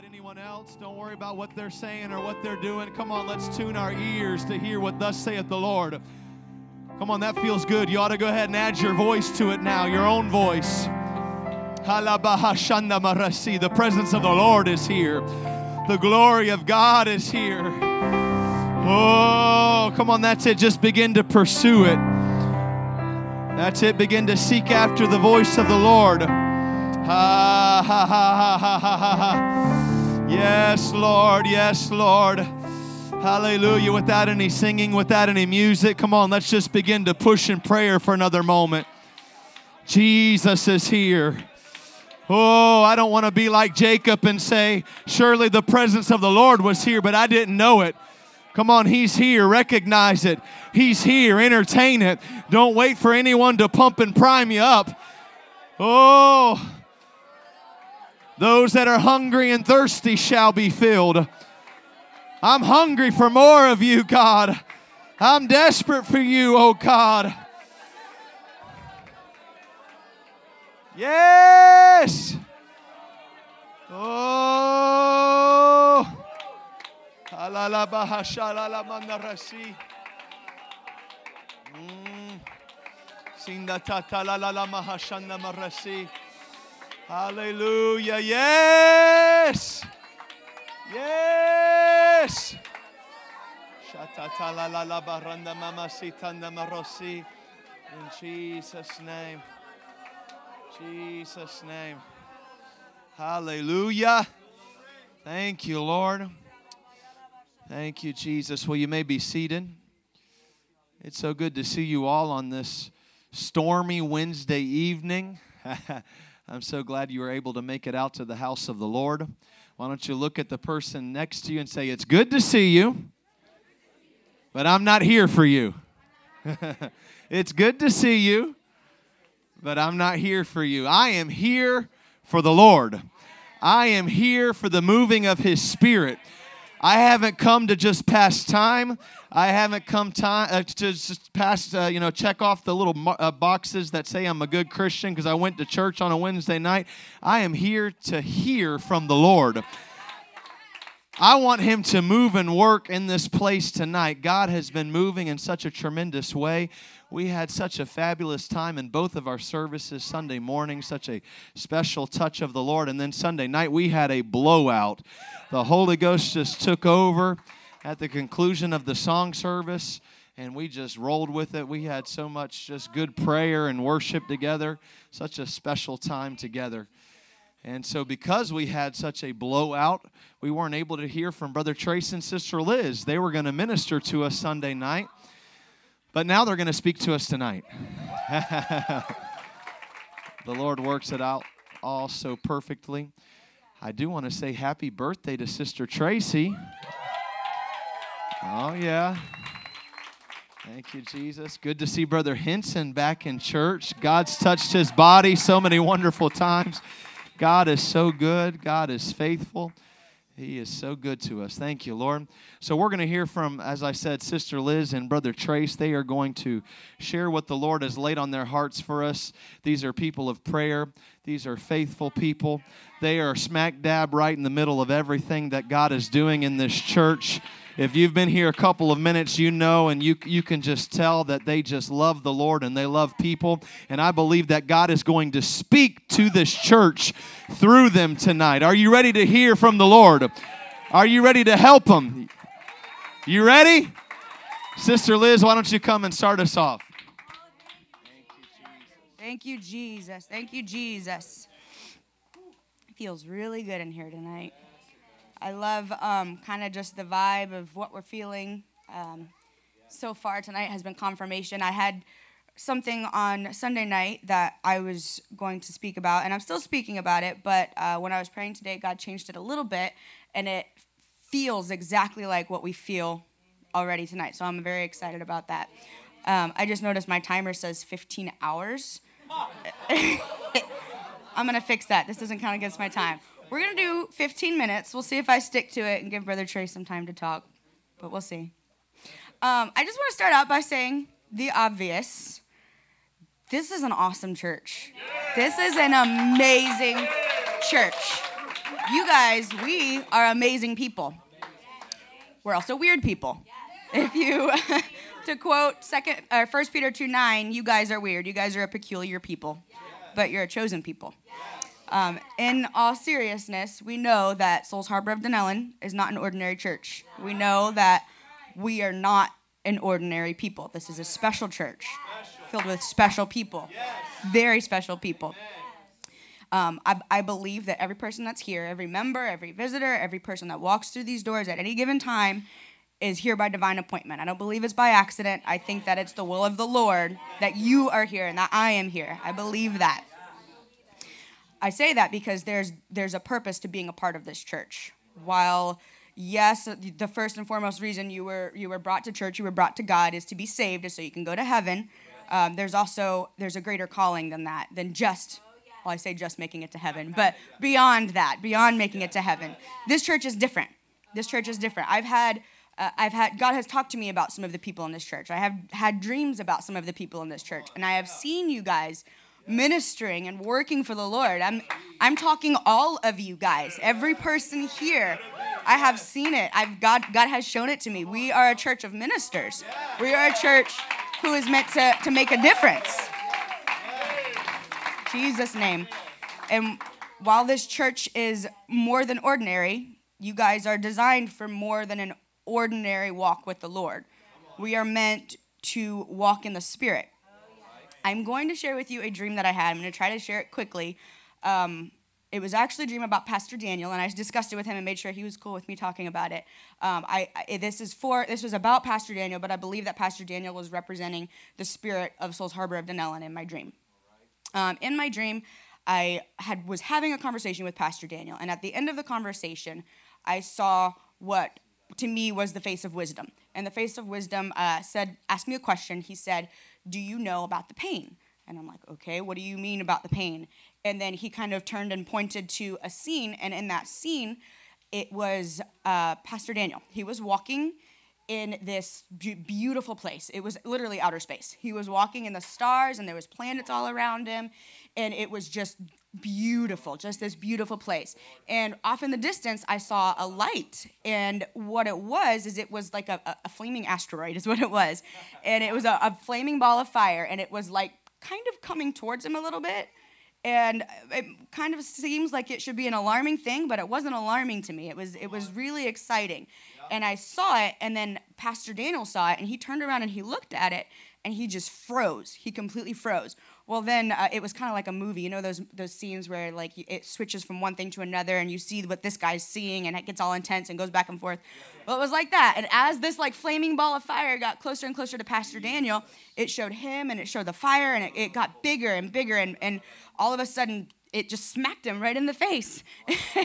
about anyone else. Don't worry about what they're saying or what they're doing. Come on, let's tune our ears to hear what thus saith the Lord. Come on, that feels good. You ought to go ahead and add your voice to it now, your own voice. The presence of the Lord is here. The glory of God is here. Oh, come on, that's it. Just begin to pursue it. That's it. Begin to seek after the voice of the Lord. Ha, ha, ha, ha, ha, ha, ha. Yes, Lord. Yes, Lord. Hallelujah. Without any singing, without any music. Come on, let's just begin to push in prayer for another moment. Jesus is here. Oh, I don't want to be like Jacob and say, surely the presence of the Lord was here, but I didn't know it. Come on, He's here. Recognize it. He's here. Entertain it. Don't wait for anyone to pump and prime you up. Oh, those that are hungry and thirsty shall be filled. I'm hungry for more of you, God. I'm desperate for you, oh God. Yes. Oh. Mm. Hallelujah. Yes. Yes. In Jesus' name. Jesus' name. Hallelujah. Thank you, Lord. Thank you, Jesus. Well, you may be seated. It's so good to see you all on this stormy Wednesday evening. I'm so glad you were able to make it out to the house of the Lord. Why don't you look at the person next to you and say, It's good to see you, but I'm not here for you. it's good to see you, but I'm not here for you. I am here for the Lord. I am here for the moving of His Spirit. I haven't come to just pass time. I haven't come time uh, to just pass, uh, you know, check off the little uh, boxes that say I'm a good Christian because I went to church on a Wednesday night. I am here to hear from the Lord. I want him to move and work in this place tonight. God has been moving in such a tremendous way. We had such a fabulous time in both of our services Sunday morning, such a special touch of the Lord. And then Sunday night, we had a blowout. The Holy Ghost just took over at the conclusion of the song service, and we just rolled with it. We had so much just good prayer and worship together, such a special time together. And so, because we had such a blowout, we weren't able to hear from Brother Trace and Sister Liz. They were going to minister to us Sunday night, but now they're going to speak to us tonight. the Lord works it out all so perfectly. I do want to say happy birthday to Sister Tracy. Oh, yeah. Thank you, Jesus. Good to see Brother Henson back in church. God's touched his body so many wonderful times. God is so good. God is faithful. He is so good to us. Thank you, Lord. So, we're going to hear from, as I said, Sister Liz and Brother Trace. They are going to share what the Lord has laid on their hearts for us. These are people of prayer, these are faithful people. They are smack dab right in the middle of everything that God is doing in this church. If you've been here a couple of minutes, you know and you, you can just tell that they just love the Lord and they love people. And I believe that God is going to speak to this church through them tonight. Are you ready to hear from the Lord? Are you ready to help them? You ready? Sister Liz, why don't you come and start us off? Thank you, Jesus. Thank you, Jesus. Feels really good in here tonight. I love um, kind of just the vibe of what we're feeling. Um, so far tonight has been confirmation. I had something on Sunday night that I was going to speak about, and I'm still speaking about it, but uh, when I was praying today, God changed it a little bit, and it feels exactly like what we feel already tonight. So I'm very excited about that. Um, I just noticed my timer says 15 hours. I'm going to fix that. This doesn't count against my time. We're going to do 15 minutes. We'll see if I stick to it and give Brother Trey some time to talk, but we'll see. Um, I just want to start out by saying the obvious. This is an awesome church. This is an amazing church. you guys, we are amazing people. We're also weird people. If you, to quote second or First Peter two nine, you guys are weird. You guys are a peculiar people, but you're a chosen people. Um, in all seriousness, we know that Souls Harbor of Dunnellon is not an ordinary church. We know that we are not an ordinary people. This is a special church filled with special people, very special people. Um, I, I believe that every person that's here, every member, every visitor, every person that walks through these doors at any given time is here by divine appointment. I don't believe it's by accident. I think that it's the will of the Lord that you are here and that I am here. I believe that. I say that because there's there's a purpose to being a part of this church. While yes, the first and foremost reason you were you were brought to church, you were brought to God, is to be saved, is so you can go to heaven. Um, there's also there's a greater calling than that, than just well, I say just making it to heaven, but beyond that, beyond making it to heaven. This church is different. This church is different. I've had uh, I've had God has talked to me about some of the people in this church. I have had dreams about some of the people in this church, and I have seen you guys ministering and working for the Lord. I'm I'm talking all of you guys, every person here. I have seen it. I've God God has shown it to me. We are a church of ministers. We are a church who is meant to, to make a difference. Jesus' name. And while this church is more than ordinary, you guys are designed for more than an ordinary walk with the Lord. We are meant to walk in the Spirit. I'm going to share with you a dream that I had. I'm going to try to share it quickly. Um, it was actually a dream about Pastor Daniel, and I discussed it with him and made sure he was cool with me talking about it. Um, I, I, this is for this was about Pastor Daniel, but I believe that Pastor Daniel was representing the spirit of Souls Harbor of Dunnellon in my dream. Um, in my dream, I had was having a conversation with Pastor Daniel, and at the end of the conversation, I saw what to me was the face of wisdom. And the face of wisdom uh, said, asked me a question. He said, "Do you know about the pain?" And I'm like, "Okay, what do you mean about the pain?" And then he kind of turned and pointed to a scene, and in that scene, it was uh, Pastor Daniel. He was walking in this beautiful place. It was literally outer space. He was walking in the stars, and there was planets all around him, and it was just beautiful, just this beautiful place. And off in the distance, I saw a light, and what it was is it was like a, a flaming asteroid, is what it was, and it was a, a flaming ball of fire, and it was like kind of coming towards him a little bit. And it kind of seems like it should be an alarming thing but it wasn't alarming to me. It was it was really exciting. And i saw it and then pastor daniel saw it and he turned around and he looked at it and he just froze. He completely froze well, then uh, it was kind of like a movie. You know those those scenes where like it switches from one thing to another, and you see what this guy's seeing, and it gets all intense and goes back and forth. Well, it was like that. And as this like flaming ball of fire got closer and closer to Pastor Daniel, it showed him, and it showed the fire, and it, it got bigger and bigger, and and all of a sudden it just smacked him right in the face.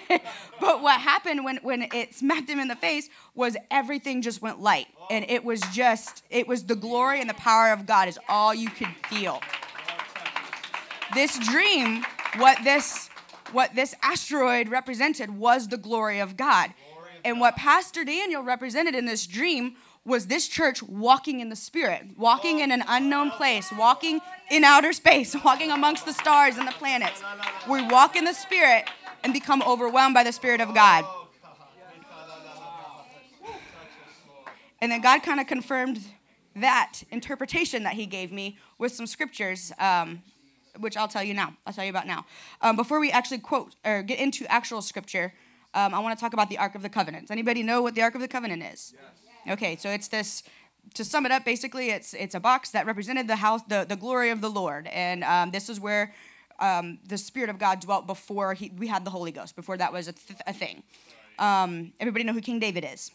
but what happened when, when it smacked him in the face was everything just went light. And it was just, it was the glory and the power of God is all you could feel this dream, what this what this asteroid represented was the glory of God. And what Pastor Daniel represented in this dream was this church walking in the spirit, walking in an unknown place, walking in outer space, walking amongst the stars and the planets. We walk in the spirit and become overwhelmed by the spirit of God. And then God kind of confirmed that interpretation that he gave me with some scriptures. Um, which I'll tell you now. I'll tell you about now. Um, before we actually quote or get into actual scripture, um, I want to talk about the Ark of the Covenant. Does anybody know what the Ark of the Covenant is? Yes. Okay, so it's this. To sum it up, basically, it's it's a box that represented the house, the, the glory of the Lord, and um, this is where um, the Spirit of God dwelt before he, we had the Holy Ghost. Before that was a, th- a thing. Um, everybody know who King David is?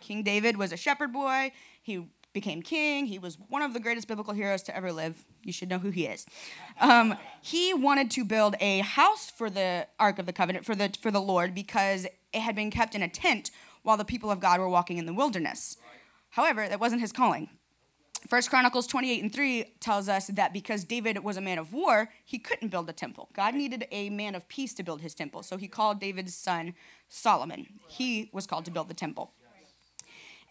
King David was a shepherd boy. He became king. He was one of the greatest biblical heroes to ever live. You should know who he is. Um, he wanted to build a house for the Ark of the Covenant for the for the Lord because it had been kept in a tent while the people of God were walking in the wilderness. However, that wasn't his calling. First Chronicles 28 and 3 tells us that because David was a man of war, he couldn't build a temple. God needed a man of peace to build his temple. So he called David's son Solomon. He was called to build the temple.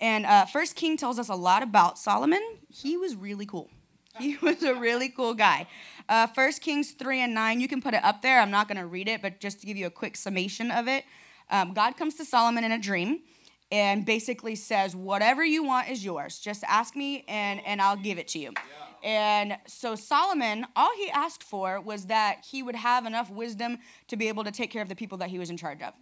And uh, First King tells us a lot about Solomon. He was really cool. He was a really cool guy. Uh, 1 Kings 3 and 9, you can put it up there. I'm not going to read it, but just to give you a quick summation of it. Um, God comes to Solomon in a dream and basically says, Whatever you want is yours. Just ask me and, and I'll give it to you. And so Solomon, all he asked for was that he would have enough wisdom to be able to take care of the people that he was in charge of.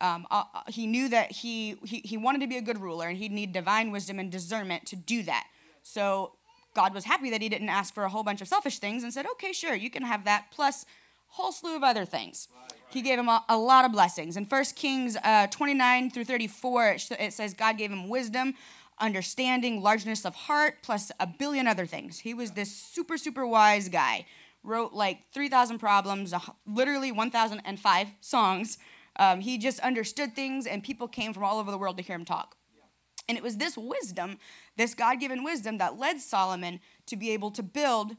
Um, uh, uh, he knew that he, he, he wanted to be a good ruler and he'd need divine wisdom and discernment to do that. So God was happy that he didn't ask for a whole bunch of selfish things and said, okay, sure, you can have that, plus whole slew of other things. He gave him a, a lot of blessings. In 1 Kings uh, 29 through 34, it, it says God gave him wisdom, understanding, largeness of heart, plus a billion other things. He was this super, super wise guy. Wrote like 3,000 problems, literally 1,005 songs. Um, he just understood things, and people came from all over the world to hear him talk. And it was this wisdom, this God given wisdom, that led Solomon to be able to build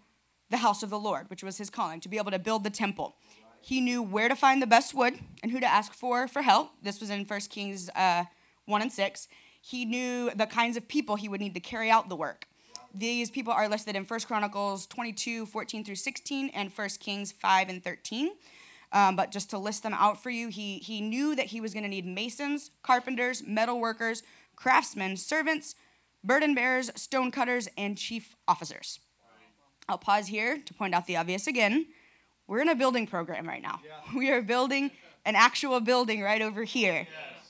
the house of the Lord, which was his calling, to be able to build the temple. He knew where to find the best wood and who to ask for for help. This was in 1 Kings uh, 1 and 6 he knew the kinds of people he would need to carry out the work. These people are listed in 1 Chronicles 22, 14 through 16, and 1 Kings 5 and 13. Um, but just to list them out for you, he, he knew that he was going to need masons, carpenters, metal workers, craftsmen, servants, burden bearers, stone cutters, and chief officers. I'll pause here to point out the obvious again. We're in a building program right now. Yeah. We are building an actual building right over here.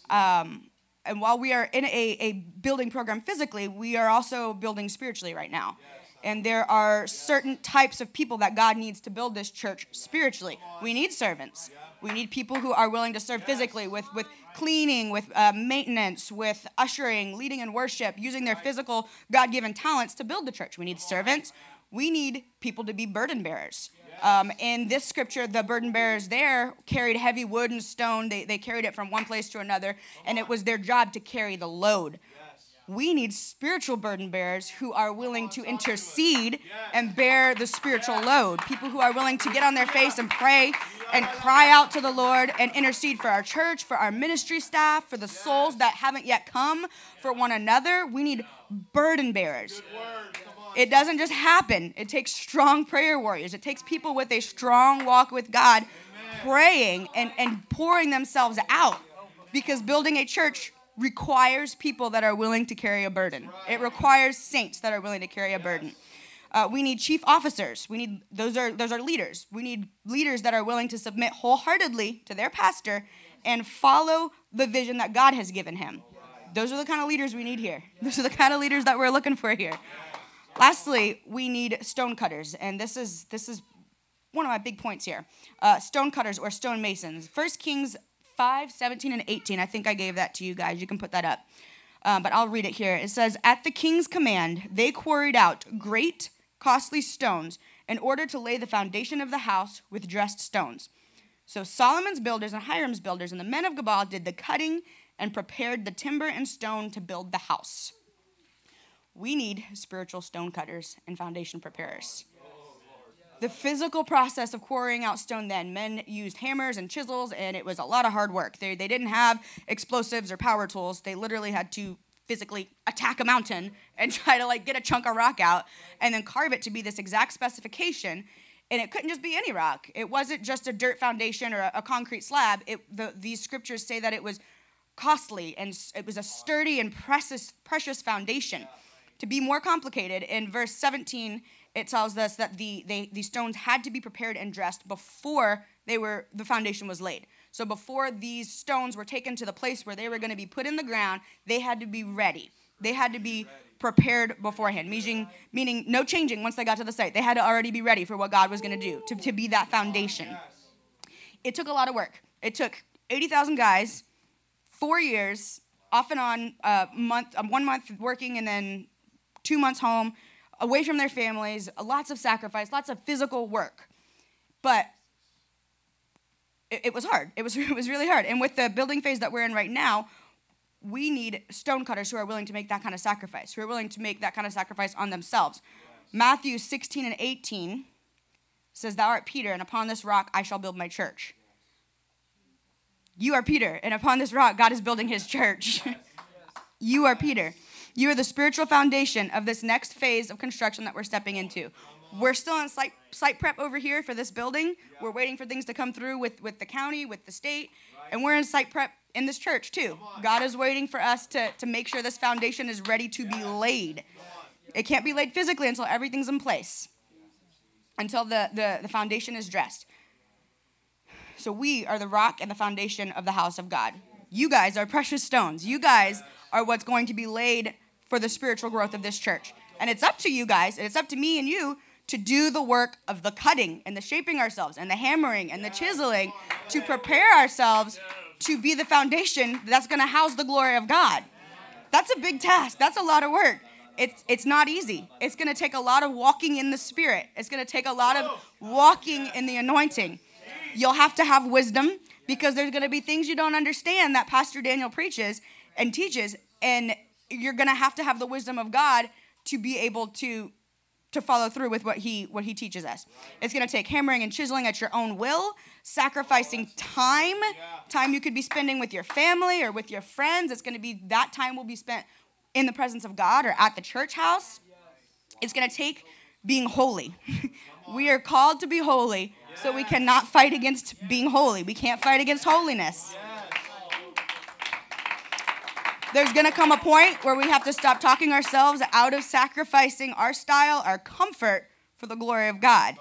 Yes. Um, and while we are in a, a building program physically, we are also building spiritually right now. And there are certain types of people that God needs to build this church spiritually. We need servants. We need people who are willing to serve physically with, with cleaning, with uh, maintenance, with ushering, leading in worship, using their physical God given talents to build the church. We need servants. We need people to be burden bearers. Um, in this scripture, the burden bearers there carried heavy wood and stone. They, they carried it from one place to another, and it was their job to carry the load. We need spiritual burden bearers who are willing to intercede and bear the spiritual load. People who are willing to get on their face and pray and cry out to the Lord and intercede for our church, for our ministry staff, for the souls that haven't yet come, for one another. We need burden bearers. It doesn't just happen. It takes strong prayer warriors. It takes people with a strong walk with God praying and, and pouring themselves out. Because building a church requires people that are willing to carry a burden. It requires saints that are willing to carry a burden. Uh, we need chief officers. We need those are those are leaders. We need leaders that are willing to submit wholeheartedly to their pastor and follow the vision that God has given him. Those are the kind of leaders we need here. Those are the kind of leaders that we're looking for here. Lastly, we need stone cutters, and this is this is one of my big points here. Uh, stone cutters or stone masons. First Kings 5, 17, and 18. I think I gave that to you guys. You can put that up. Um, but I'll read it here. It says, At the king's command, they quarried out great, costly stones in order to lay the foundation of the house with dressed stones. So Solomon's builders and Hiram's builders and the men of Gebal did the cutting and prepared the timber and stone to build the house. We need spiritual stone cutters and foundation preparers. The physical process of quarrying out stone then, men used hammers and chisels, and it was a lot of hard work. They, they didn't have explosives or power tools. They literally had to physically attack a mountain and try to like get a chunk of rock out and then carve it to be this exact specification and it couldn't just be any rock it wasn't just a dirt foundation or a, a concrete slab it, the, these scriptures say that it was costly and it was a sturdy and precious, precious foundation to be more complicated, in verse 17, it tells us that the, they, these stones had to be prepared and dressed before they were, the foundation was laid. So before these stones were taken to the place where they were going to be put in the ground, they had to be ready. They had to be prepared beforehand, meaning, meaning no changing once they got to the site. They had to already be ready for what God was going to do, to, to be that foundation. It took a lot of work. It took 80,000 guys, four years, off and on, uh, month, uh, one month working, and then two months home, away from their families, lots of sacrifice, lots of physical work. But it, it was hard. It was, it was really hard. And with the building phase that we're in right now, we need stonecutters who are willing to make that kind of sacrifice, who are willing to make that kind of sacrifice on themselves. Matthew 16 and 18 says, Thou art Peter, and upon this rock I shall build my church. You are Peter, and upon this rock God is building his church. you are Peter. You are the spiritual foundation of this next phase of construction that we're stepping into. We're still in site, site prep over here for this building. We're waiting for things to come through with, with the county, with the state, and we're in site prep in this church too. God is waiting for us to, to make sure this foundation is ready to be laid. It can't be laid physically until everything's in place, until the, the, the foundation is dressed. So we are the rock and the foundation of the house of God. You guys are precious stones. You guys are what's going to be laid for the spiritual growth of this church. And it's up to you guys, and it's up to me and you to do the work of the cutting and the shaping ourselves and the hammering and the chiseling to prepare ourselves to be the foundation that's going to house the glory of God. That's a big task. That's a lot of work. It's, it's not easy. It's going to take a lot of walking in the Spirit. It's going to take a lot of walking in the anointing. You'll have to have wisdom because there's going to be things you don't understand that Pastor Daniel preaches and teaches, and you're going to have to have the wisdom of God to be able to to follow through with what he what he teaches us. It's going to take hammering and chiseling at your own will, sacrificing time, time you could be spending with your family or with your friends. It's going to be that time will be spent in the presence of God or at the church house. It's going to take being holy. we are called to be holy, so we cannot fight against being holy. We can't fight against holiness. There's going to come a point where we have to stop talking ourselves out of sacrificing our style, our comfort for the glory of God.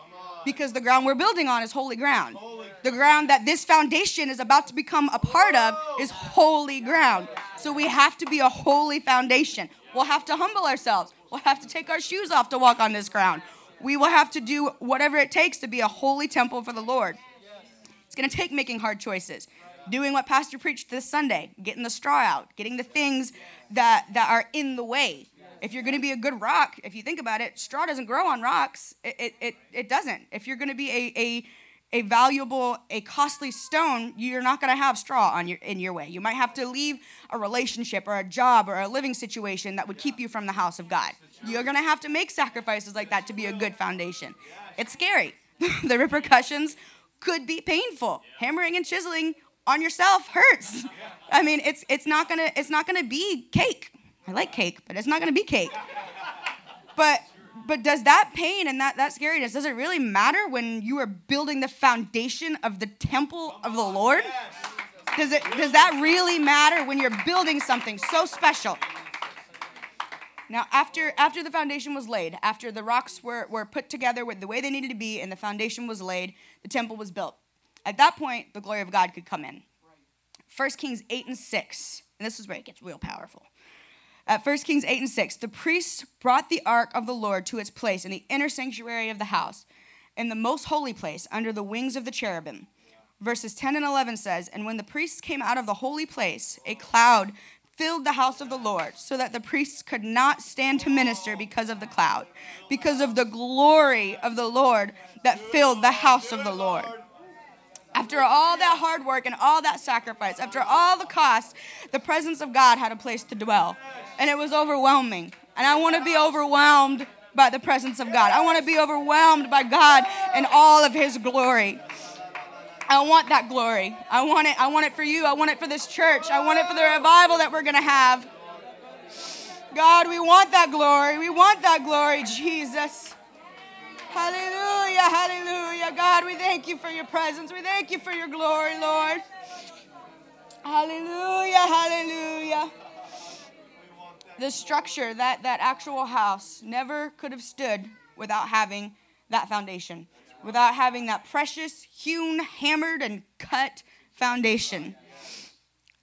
Because the ground we're building on is holy ground. The ground that this foundation is about to become a part of is holy ground. So we have to be a holy foundation. We'll have to humble ourselves. We'll have to take our shoes off to walk on this ground. We will have to do whatever it takes to be a holy temple for the Lord. It's going to take making hard choices doing what Pastor preached this Sunday, getting the straw out, getting the things that, that are in the way. If you're going to be a good rock, if you think about it, straw doesn't grow on rocks. It, it, it, it doesn't. If you're going to be a, a, a valuable, a costly stone, you're not going to have straw on your, in your way. You might have to leave a relationship or a job or a living situation that would keep you from the house of God. You're going to have to make sacrifices like that to be a good foundation. It's scary. the repercussions could be painful. Hammering and chiseling on yourself hurts. I mean, it's it's not gonna it's not gonna be cake. I like cake, but it's not gonna be cake. But but does that pain and that, that scariness, does it really matter when you are building the foundation of the temple of the Lord? Does it does that really matter when you're building something so special? Now, after after the foundation was laid, after the rocks were, were put together with the way they needed to be and the foundation was laid, the temple was built. At that point, the glory of God could come in. 1 Kings 8 and 6, and this is where it gets real powerful. At 1 Kings 8 and 6, the priests brought the ark of the Lord to its place in the inner sanctuary of the house, in the most holy place, under the wings of the cherubim. Verses 10 and 11 says, And when the priests came out of the holy place, a cloud filled the house of the Lord, so that the priests could not stand to minister because of the cloud, because of the glory of the Lord that filled the house of the Lord. After all that hard work and all that sacrifice, after all the cost, the presence of God had a place to dwell. And it was overwhelming. And I want to be overwhelmed by the presence of God. I want to be overwhelmed by God and all of his glory. I want that glory. I want it. I want it for you. I want it for this church. I want it for the revival that we're going to have. God, we want that glory. We want that glory, Jesus. Hallelujah, hallelujah. God, we thank you for your presence. We thank you for your glory, Lord. Hallelujah, hallelujah. The structure, that, that actual house, never could have stood without having that foundation, without having that precious, hewn, hammered, and cut foundation.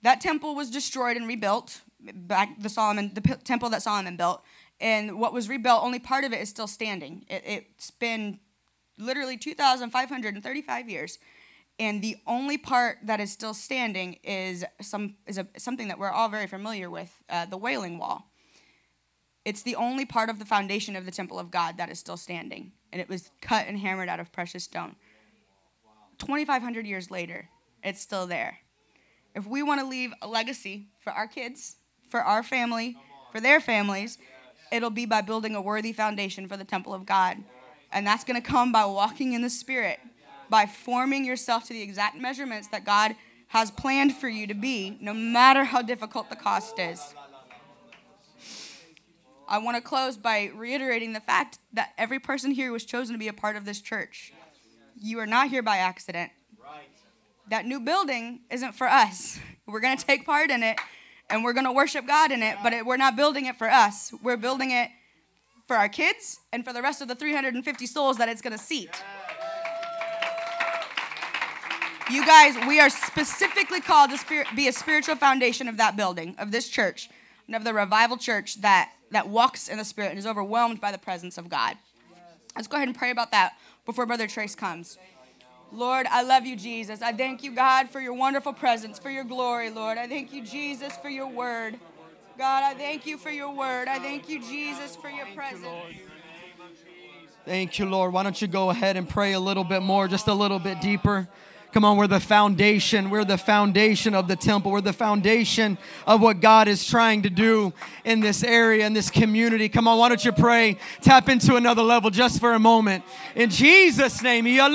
That temple was destroyed and rebuilt back the Solomon, the temple that Solomon built and what was rebuilt, only part of it is still standing. It, has been literally 2,535 years, and the only part that is still standing is some is a, something that we're all very familiar with, uh, the Wailing Wall. It's the only part of the foundation of the temple of God that is still standing, and it was cut and hammered out of precious stone. 2,500 years later, it's still there. If we want to leave a legacy for our kids, for our family, for their families, it'll be by building a worthy foundation for the temple of God. And that's going to come by walking in the Spirit, by forming yourself to the exact measurements that God has planned for you to be, no matter how difficult the cost is. I want to close by reiterating the fact that every person here was chosen to be a part of this church. You are not here by accident. That new building isn't for us. We're going to take part in it and we're going to worship God in it, but it, we're not building it for us. We're building it for our kids and for the rest of the 350 souls that it's going to seat. You guys, we are specifically called to be a spiritual foundation of that building, of this church, and of the revival church that, that walks in the spirit and is overwhelmed by the presence of God. Let's go ahead and pray about that before Brother Trace comes. Lord, I love you, Jesus. I thank you, God, for your wonderful presence, for your glory, Lord. I thank you, Jesus, for your word. God, I thank you for your word. I thank you, Jesus, for your presence. Thank you, Lord. Why don't you go ahead and pray a little bit more, just a little bit deeper? Come on, we're the foundation. We're the foundation of the temple. We're the foundation of what God is trying to do in this area, in this community. Come on, why don't you pray? Tap into another level just for a moment. In Jesus' name. God,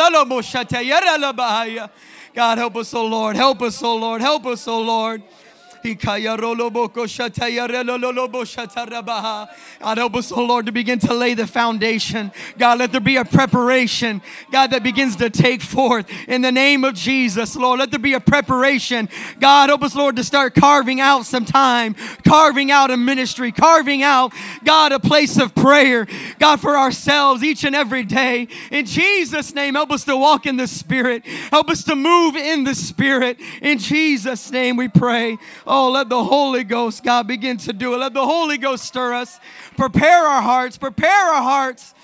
help us, oh Lord. Help us, oh Lord. Help us, oh Lord. God, help us, oh Lord, to begin to lay the foundation. God, let there be a preparation, God, that begins to take forth in the name of Jesus, Lord. Let there be a preparation. God, help us, Lord, to start carving out some time, carving out a ministry, carving out, God, a place of prayer, God, for ourselves each and every day. In Jesus' name, help us to walk in the Spirit, help us to move in the Spirit. In Jesus' name, we pray. Oh, let the Holy Ghost, God, begin to do it. Let the Holy Ghost stir us. Prepare our hearts. Prepare our hearts.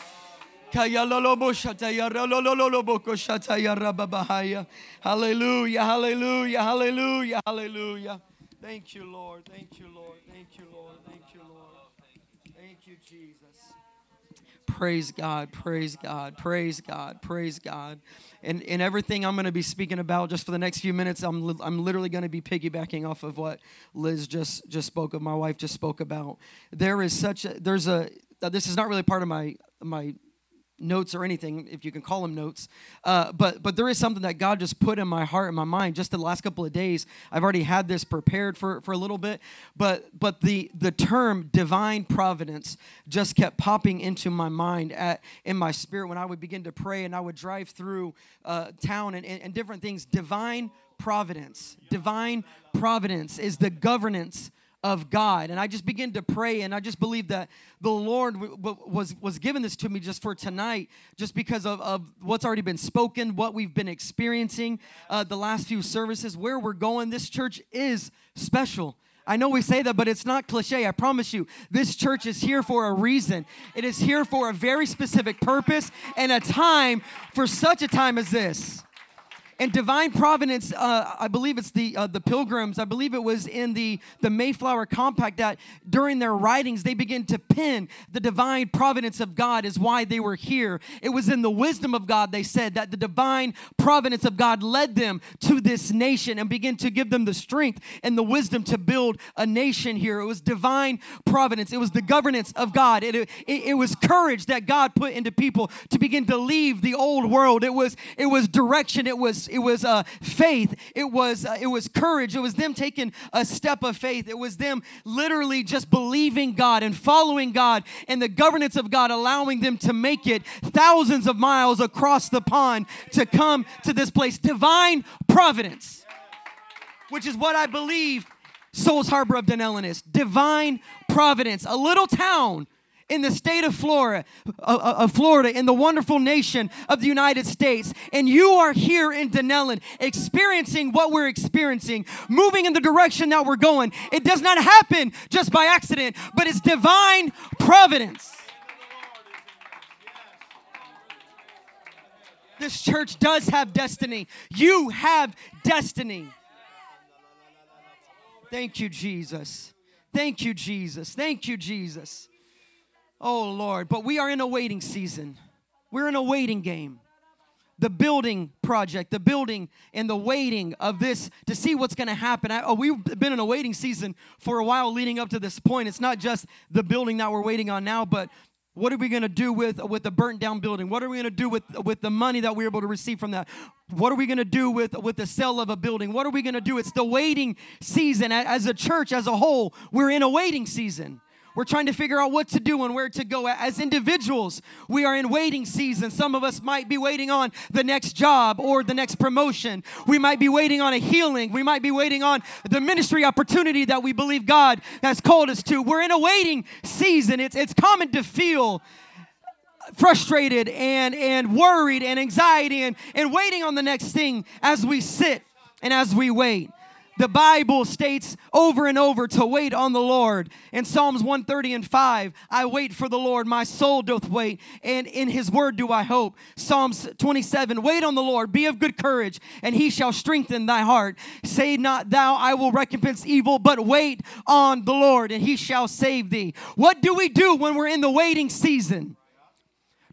Hallelujah, hallelujah, hallelujah, hallelujah. Thank you, Lord. Thank you, Lord. Thank you, Lord. Thank you, Lord. Thank you, Jesus. Praise God, praise God, praise God, praise God and, and everything I'm going to be speaking about just for the next few minutes, I'm, li- I'm literally going to be piggybacking off of what Liz just, just spoke of, my wife just spoke about. There is such a, there's a, this is not really part of my, my notes or anything, if you can call them notes. Uh, but but there is something that God just put in my heart and my mind just the last couple of days. I've already had this prepared for, for a little bit, but but the the term divine providence just kept popping into my mind at in my spirit when I would begin to pray and I would drive through uh, town and, and, and different things. Divine providence, divine providence is the governance of God. And I just began to pray, and I just believe that the Lord w- w- was, was giving this to me just for tonight, just because of, of what's already been spoken, what we've been experiencing uh, the last few services, where we're going. This church is special. I know we say that, but it's not cliche. I promise you, this church is here for a reason. It is here for a very specific purpose and a time for such a time as this. And divine providence, uh, I believe it's the uh, the Pilgrims. I believe it was in the the Mayflower Compact that during their writings they begin to pin the divine providence of God is why they were here. It was in the wisdom of God they said that the divine providence of God led them to this nation and begin to give them the strength and the wisdom to build a nation here. It was divine providence. It was the governance of God. It, it, it was courage that God put into people to begin to leave the old world. It was it was direction. It was it was uh, faith, it was uh, it was courage, it was them taking a step of faith, it was them literally just believing God and following God and the governance of God, allowing them to make it thousands of miles across the pond to come to this place. Divine providence, which is what I believe Souls Harbor of Dunnellon is. Divine providence, a little town in the state of Florida, of Florida, in the wonderful nation of the United States, and you are here in Dunnellon experiencing what we're experiencing, moving in the direction that we're going, it does not happen just by accident, but it's divine providence. This church does have destiny. You have destiny. Thank you, Jesus. Thank you, Jesus. Thank you, Jesus. Oh, Lord. But we are in a waiting season, we're in a waiting game. The building project, the building and the waiting of this to see what's going to happen. I, oh, we've been in a waiting season for a while leading up to this point. It's not just the building that we're waiting on now, but what are we going to do with, with the burnt down building? What are we going to do with, with the money that we're able to receive from that? What are we going to do with, with the sale of a building? What are we going to do? It's the waiting season. As a church, as a whole, we're in a waiting season. We're trying to figure out what to do and where to go. As individuals, we are in waiting season. Some of us might be waiting on the next job or the next promotion. We might be waiting on a healing. We might be waiting on the ministry opportunity that we believe God has called us to. We're in a waiting season. It's, it's common to feel frustrated and, and worried and anxiety and, and waiting on the next thing as we sit and as we wait. The Bible states over and over to wait on the Lord. In Psalms 130 and 5, I wait for the Lord, my soul doth wait, and in his word do I hope. Psalms 27, wait on the Lord, be of good courage, and he shall strengthen thy heart. Say not thou, I will recompense evil, but wait on the Lord, and he shall save thee. What do we do when we're in the waiting season?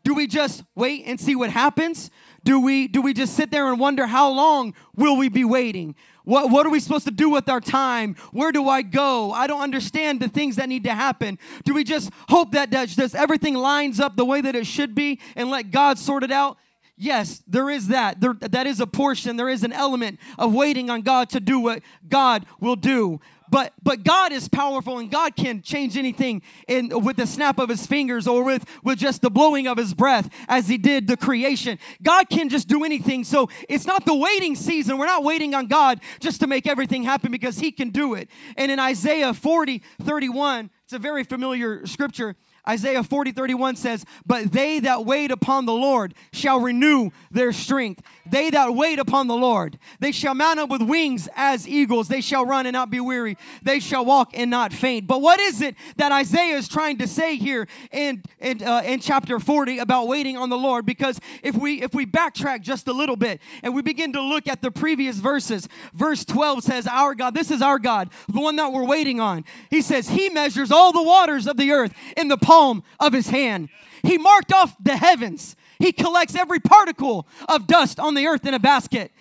Do we just wait and see what happens? Do we do we just sit there and wonder how long will we be waiting? What, what are we supposed to do with our time? Where do I go? I don't understand the things that need to happen. Do we just hope that, that just everything lines up the way that it should be and let God sort it out? Yes, there is that. There, that is a portion. There is an element of waiting on God to do what God will do. But but God is powerful and God can change anything in with the snap of his fingers or with, with just the blowing of his breath as he did the creation. God can just do anything. So it's not the waiting season. We're not waiting on God just to make everything happen because he can do it. And in Isaiah 40, 31, it's a very familiar scripture. Isaiah 40, 31 says, But they that wait upon the Lord shall renew their strength. They that wait upon the Lord, they shall mount up with wings as eagles. They shall run and not be weary. They shall walk and not faint. But what is it that Isaiah is trying to say here in, in, uh, in chapter 40 about waiting on the Lord? Because if we if we backtrack just a little bit and we begin to look at the previous verses, verse 12 says, Our God, this is our God, the one that we're waiting on. He says, He measures all the waters of the earth in the palm of his hand. He marked off the heavens. He collects every particle of dust on the earth in a basket.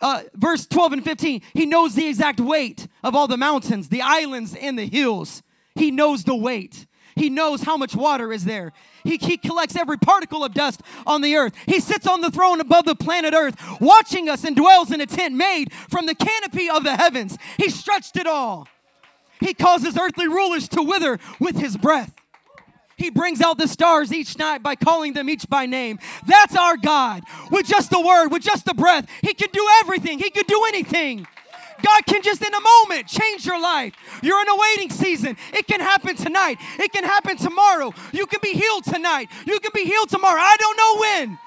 Uh, verse 12 and 15, he knows the exact weight of all the mountains, the islands, and the hills. He knows the weight. He knows how much water is there. He, he collects every particle of dust on the earth. He sits on the throne above the planet earth, watching us and dwells in a tent made from the canopy of the heavens. He stretched it all. He causes earthly rulers to wither with his breath. He brings out the stars each night by calling them each by name. That's our God. With just the word, with just the breath, He can do everything. He can do anything. God can just in a moment change your life. You're in a waiting season. It can happen tonight. It can happen tomorrow. You can be healed tonight. You can be healed tomorrow. I don't know when,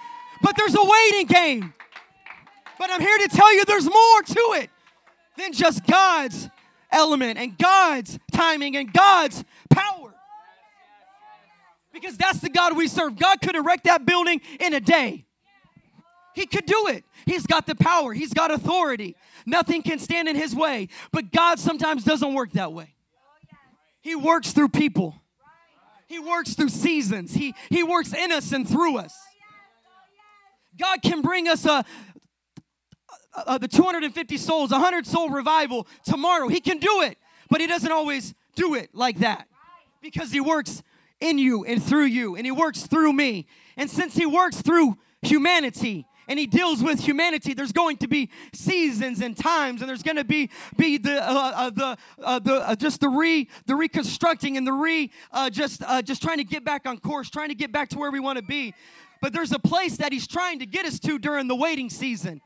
but there's a waiting game. But I'm here to tell you there's more to it than just God's element and God's timing and God's power. Because that's the God we serve. God could erect that building in a day. He could do it. He's got the power, He's got authority. Nothing can stand in His way. But God sometimes doesn't work that way. He works through people, He works through seasons, He, he works in us and through us. God can bring us a, uh, the 250 souls, 100 soul revival tomorrow. He can do it, but He doesn't always do it like that because He works in you and through you, and He works through me. And since He works through humanity, and he deals with humanity there's going to be seasons and times and there's going to be be the uh, uh, the uh, the uh, just the re the reconstructing and the re uh, just uh, just trying to get back on course trying to get back to where we want to be. But there's a place that he's trying to get us to during the waiting season.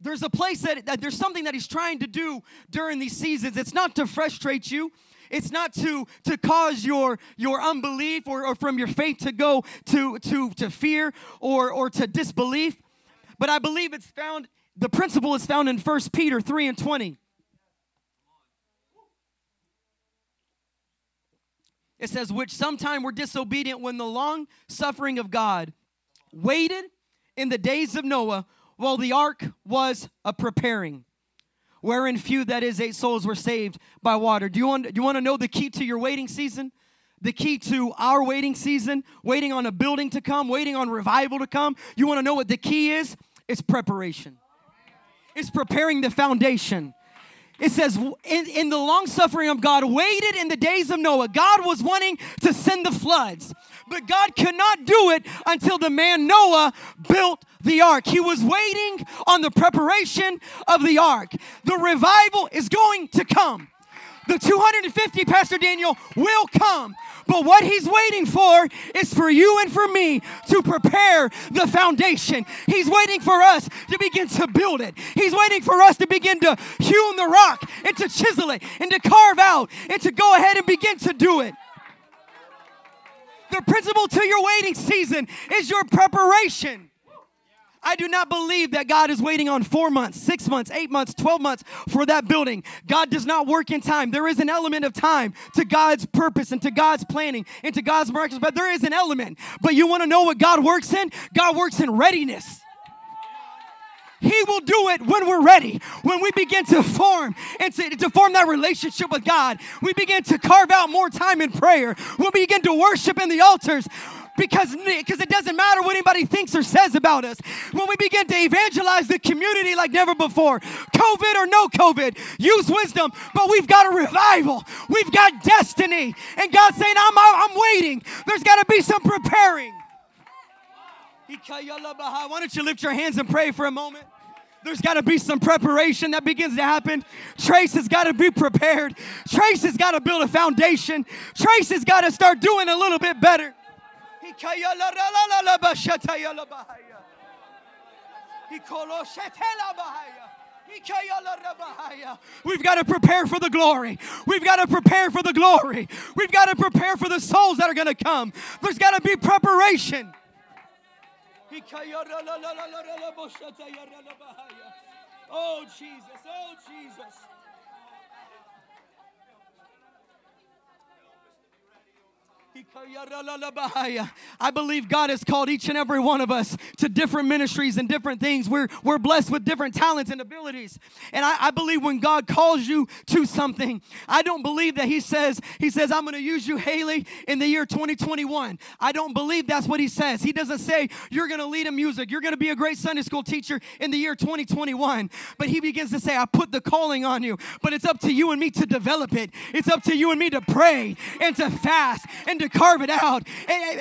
There's a place that, that there's something that he's trying to do during these seasons. It's not to frustrate you it's not to, to cause your, your unbelief or, or from your faith to go to, to, to fear or, or to disbelief. But I believe it's found, the principle is found in 1 Peter 3 and 20. It says, which sometime were disobedient when the long suffering of God waited in the days of Noah while the ark was a preparing wherein few, that is, eight souls were saved by water. Do you want, do you want to know the key to your waiting season? The key to our waiting season, waiting on a building to come, waiting on revival to come. You want to know what the key is? It's preparation. It's preparing the foundation. It says, in, in the long suffering of God, waited in the days of Noah. God was wanting to send the floods, but God could not do it until the man Noah built the ark. He was waiting on the preparation of the ark. The revival is going to come. The 250, Pastor Daniel, will come. But what he's waiting for is for you and for me to prepare the foundation. He's waiting for us to begin to build it. He's waiting for us to begin to hew the rock and to chisel it and to carve out and to go ahead and begin to do it. The principle to your waiting season is your preparation. I do not believe that God is waiting on four months, six months, eight months, 12 months for that building. God does not work in time. There is an element of time to God's purpose and to God's planning and to God's miracles, but there is an element. But you want to know what God works in? God works in readiness. He will do it when we're ready. When we begin to form and to, to, form that relationship with God, we begin to carve out more time in prayer. We'll begin to worship in the altars because because it doesn't matter what anybody thinks or says about us. When we begin to evangelize the community like never before, COVID or no COVID, use wisdom, but we've got a revival. We've got destiny. And God's saying, I'm, I'm waiting. There's got to be some preparing. Why don't you lift your hands and pray for a moment? There's got to be some preparation that begins to happen. Trace has got to be prepared. Trace has got to build a foundation. Trace has got to start doing a little bit better. We've got to prepare for the glory. We've got to prepare for the glory. We've got to prepare for the souls that are going to come. There's got to be preparation. Oh, Jesus. Oh, Jesus. I believe God has called each and every one of us to different ministries and different things. We're, we're blessed with different talents and abilities. And I, I believe when God calls you to something, I don't believe that He says, He says, I'm going to use you, Haley, in the year 2021. I don't believe that's what He says. He doesn't say, You're going to lead in music, you're going to be a great Sunday school teacher in the year 2021. But He begins to say, I put the calling on you, but it's up to you and me to develop it. It's up to you and me to pray and to fast and to carve it out.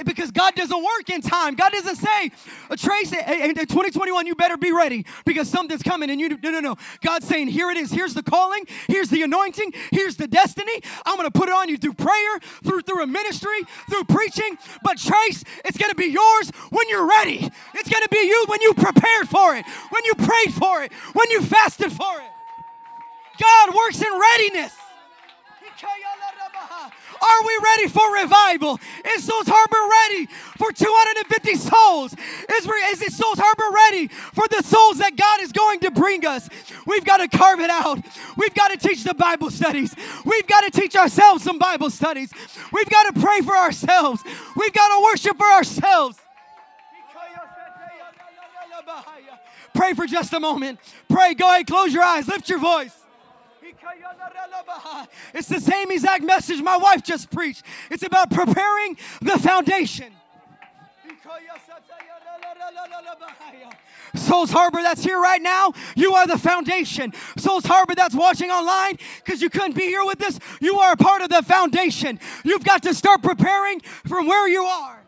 Because God doesn't work in time. God doesn't say, Trace, in 2021, you better be ready because something's coming. And you, no, no, no. God's saying, here it is. Here's the calling. Here's the anointing. Here's the destiny. I'm going to put it on you through prayer, through, through a ministry, through preaching. But Trace, it's going to be yours when you're ready. It's going to be you when you prepared for it, when you prayed for it, when you fasted for it. God works in readiness. Are we ready for revival? Is Souls Harbor ready for 250 souls? Is, is it Souls Harbor ready for the souls that God is going to bring us? We've got to carve it out. We've got to teach the Bible studies. We've got to teach ourselves some Bible studies. We've got to pray for ourselves. We've got to worship for ourselves. Pray for just a moment. Pray. Go ahead, close your eyes, lift your voice. It's the same exact message my wife just preached. It's about preparing the foundation. Souls Harbor that's here right now, you are the foundation. Souls Harbor that's watching online because you couldn't be here with us, you are a part of the foundation. You've got to start preparing from where you are.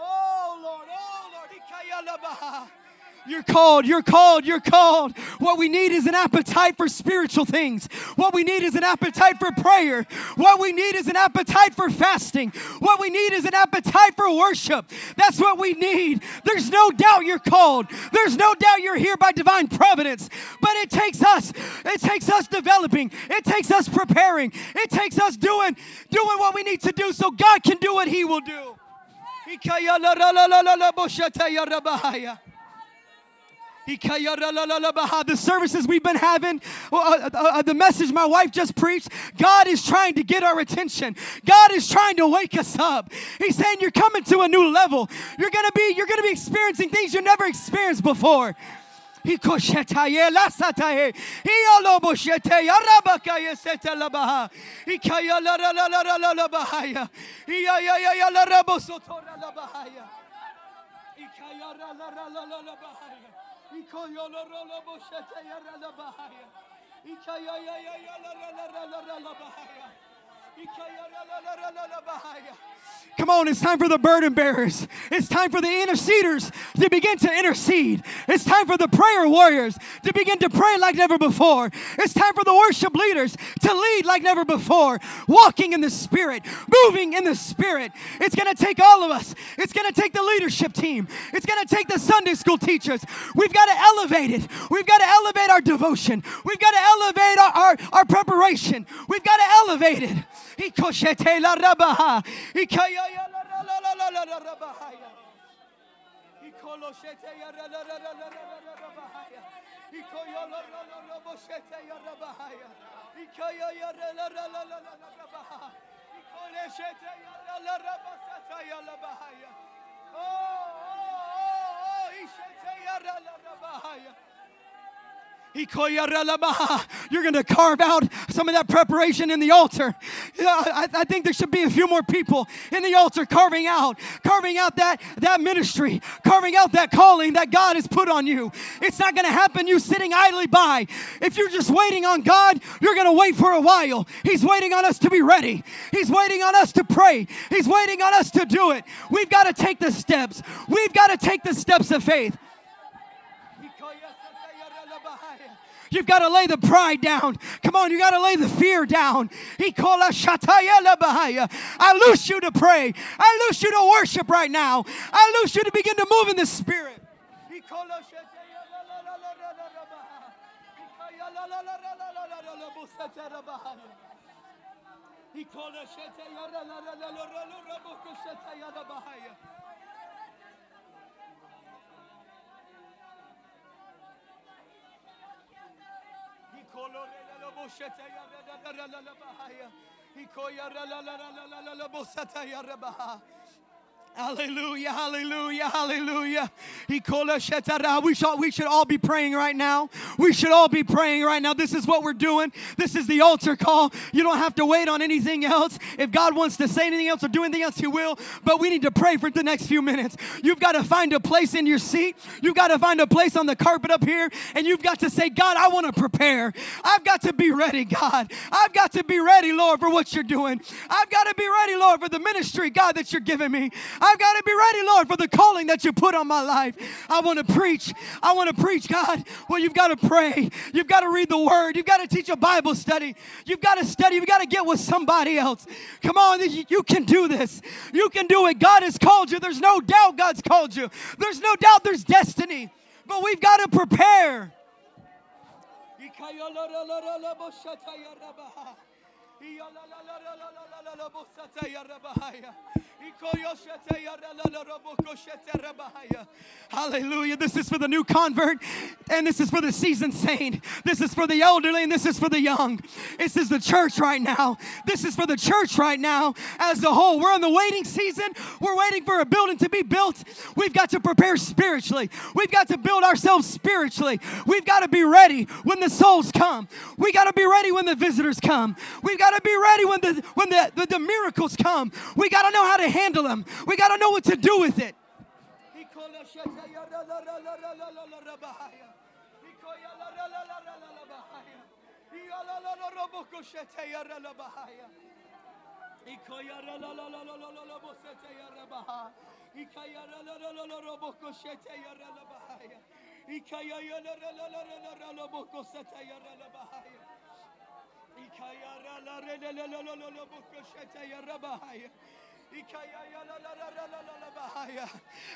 Oh Lord, oh Lord. You're called, you're called, you're called. What we need is an appetite for spiritual things. What we need is an appetite for prayer. What we need is an appetite for fasting. What we need is an appetite for worship. That's what we need. There's no doubt you're called. There's no doubt you're here by divine providence. But it takes us, it takes us developing. It takes us preparing. It takes us doing doing what we need to do so God can do what he will do. The services we've been having, uh, uh, uh, the message my wife just preached, God is trying to get our attention. God is trying to wake us up. He's saying you're coming to a new level. You're gonna be, you're gonna be experiencing things you never experienced before. İkoyolorolo boşete yerele bahaya. İkayayayayalalalalalalabahaya. Come on, it's time for the burden bearers. It's time for the interceders to begin to intercede. It's time for the prayer warriors to begin to pray like never before. It's time for the worship leaders to lead like never before, walking in the Spirit, moving in the Spirit. It's going to take all of us. It's going to take the leadership team. It's going to take the Sunday school teachers. We've got to elevate it. We've got to elevate our devotion. We've got to elevate our, our, our preparation. We've got to elevate it. Oh, You're going to carve out some of that preparation in the altar. I, I, think there should be a few more people in the altar carving out, carving out that, that ministry, carving out that calling that God has put on you. It's not going to happen you sitting idly by. If you're just waiting on God, you're going to wait for a while. He's waiting on us to be ready. He's waiting on us to pray. He's waiting on us to do it. We've got to take the steps. We've got to take the steps of faith. You've got to lay the pride down. Come on, you got to lay the fear down. He called us I loose you to pray. I loose you to worship right now. I loose you to begin to move in the spirit. Hallelujah, hallelujah, hallelujah. Hallelujah. We should, we should all be praying right now. We should all be praying right now. This is what we're doing. This is the altar call. You don't have to wait on anything else. If God wants to say anything else or do anything else, He will. But we need to pray for the next few minutes. You've got to find a place in your seat. You've got to find a place on the carpet up here. And you've got to say, God, I want to prepare. I've got to be ready, God. I've got to be ready, Lord, for what you're doing. I've got to be ready, Lord, for the ministry, God, that you're giving me. I've got to be ready, Lord, for the calling that you put on my life. I want to preach. I want to preach, God. Well, you've got to pray. You've got to read the word. You've got to teach a Bible study. You've got to study. You've got to get with somebody else. Come on, you can do this. You can do it. God has called you. There's no doubt God's called you. There's no doubt there's destiny. But we've got to prepare. Hallelujah. This is for the new convert, and this is for the seasoned saint. This is for the elderly, and this is for the young. This is the church right now. This is for the church right now as a whole. We're in the waiting season. We're waiting for a building to be built. We've got to prepare spiritually. We've got to build ourselves spiritually. We've got to be ready when the souls come. We got to be ready when the visitors come. We've got to be ready when the when the, the, the miracles come. We got to know how to handle them. We got to know what to do with it.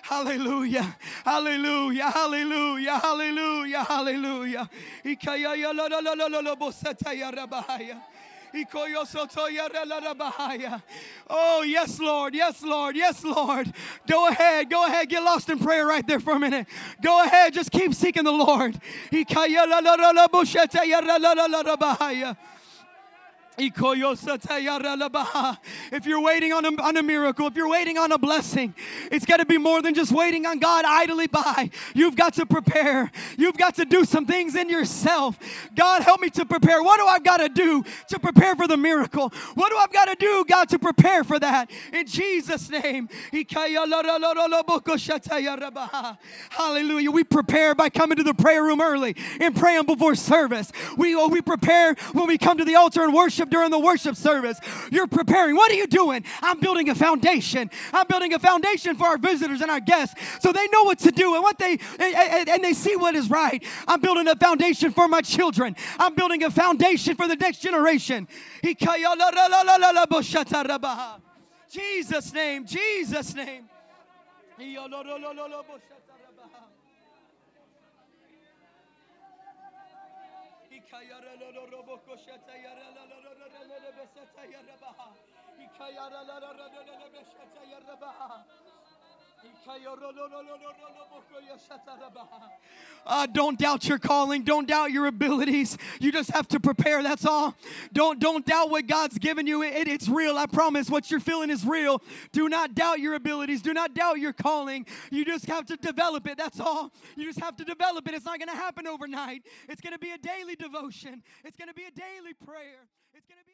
Hallelujah, hallelujah, hallelujah, hallelujah, hallelujah. Oh, yes, Lord. Yes, Lord. Yes, Lord. Go ahead. Go ahead. Get lost in prayer right there for a minute. Go ahead. Just keep seeking the Lord. If you're waiting on a, on a miracle, if you're waiting on a blessing, it's got to be more than just waiting on God idly by. You've got to prepare. You've got to do some things in yourself. God, help me to prepare. What do I got to do to prepare for the miracle? What do I got to do, God, to prepare for that? In Jesus' name. Hallelujah. We prepare by coming to the prayer room early and praying before service. We, oh, we prepare when we come to the altar and worship during the worship service. You're preparing. What are you doing? I'm building a foundation. I'm building a foundation for our visitors and our guests so they know what to do and what they and, and they see what is right. I'm building a foundation for my children. I'm building a foundation for the next generation. Jesus name, Jesus name. Uh, don't doubt your calling. Don't doubt your abilities. You just have to prepare. That's all. Don't don't doubt what God's given you. It, it's real. I promise. What you're feeling is real. Do not doubt your abilities. Do not doubt your calling. You just have to develop it. That's all. You just have to develop it. It's not going to happen overnight. It's going to be a daily devotion. It's going to be a daily prayer. It's going to be